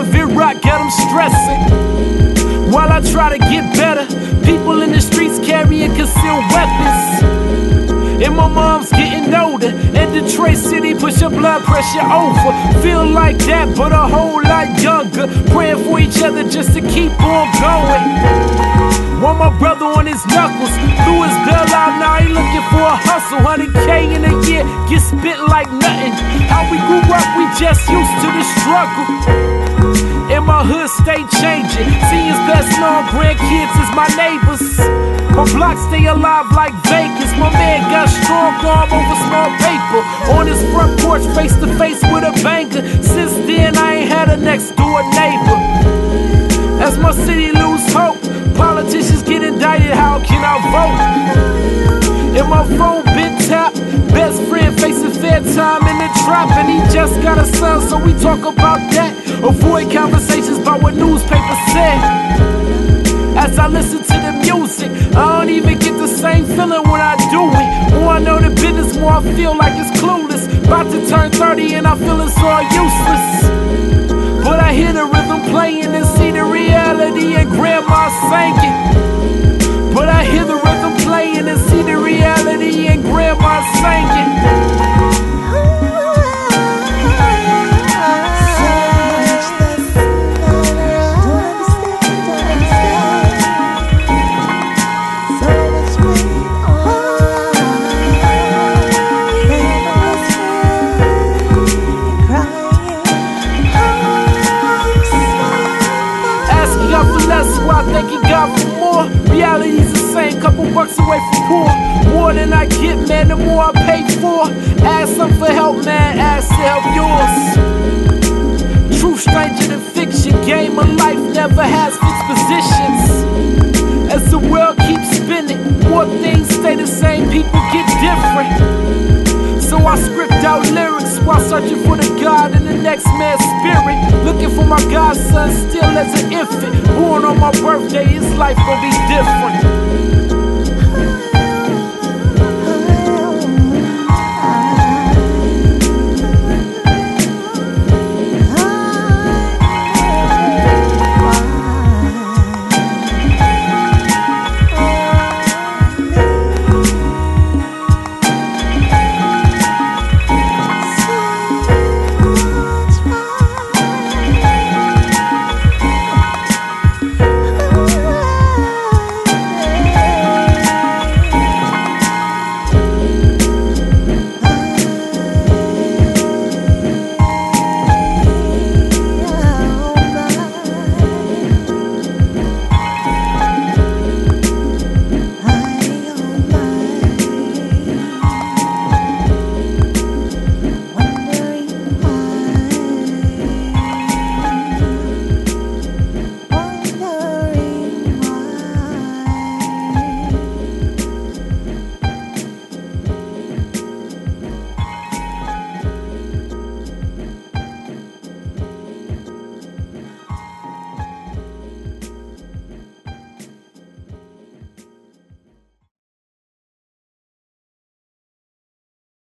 and Virock got them stressing. While I try to get better, people in the streets carrying concealed weapons. And my mom's getting older. And Detroit City push your blood pressure over. Feel like that, but a whole lot younger. Praying for each other just to keep on going. Want my brother on his knuckles. through his bill out, for hustle. 100K in a year, get spit like nothing. How we grew up, we just used to the struggle. And my hood stay changing. See his best known grandkids is my neighbors. My block stay alive like Vegas. My man got strong arm over small paper. On his front porch, face to face with a banker. Since then, I ain't had a next door neighbor. As my city in and he just got a son, so we talk about that. Avoid conversations about what newspapers say. As I listen to the music, I don't even get the same feeling when I do it. More I know the business, more I feel like it's clueless. About to turn 30 and I feel it's all useless. But I hear the rhythm playing and see the reality and grandma singing. Reality's the same, couple bucks away from poor. More than I get, man, the more I pay for. Ask some for help, man, ask to help yours. True stranger than fiction, game of life never has fixed positions. As the world keeps spinning, more things stay the same, people get different. So I script out lyrics while searching for the God in the next man's for my godson still as an infant. Born on my birthday, his life gonna be different.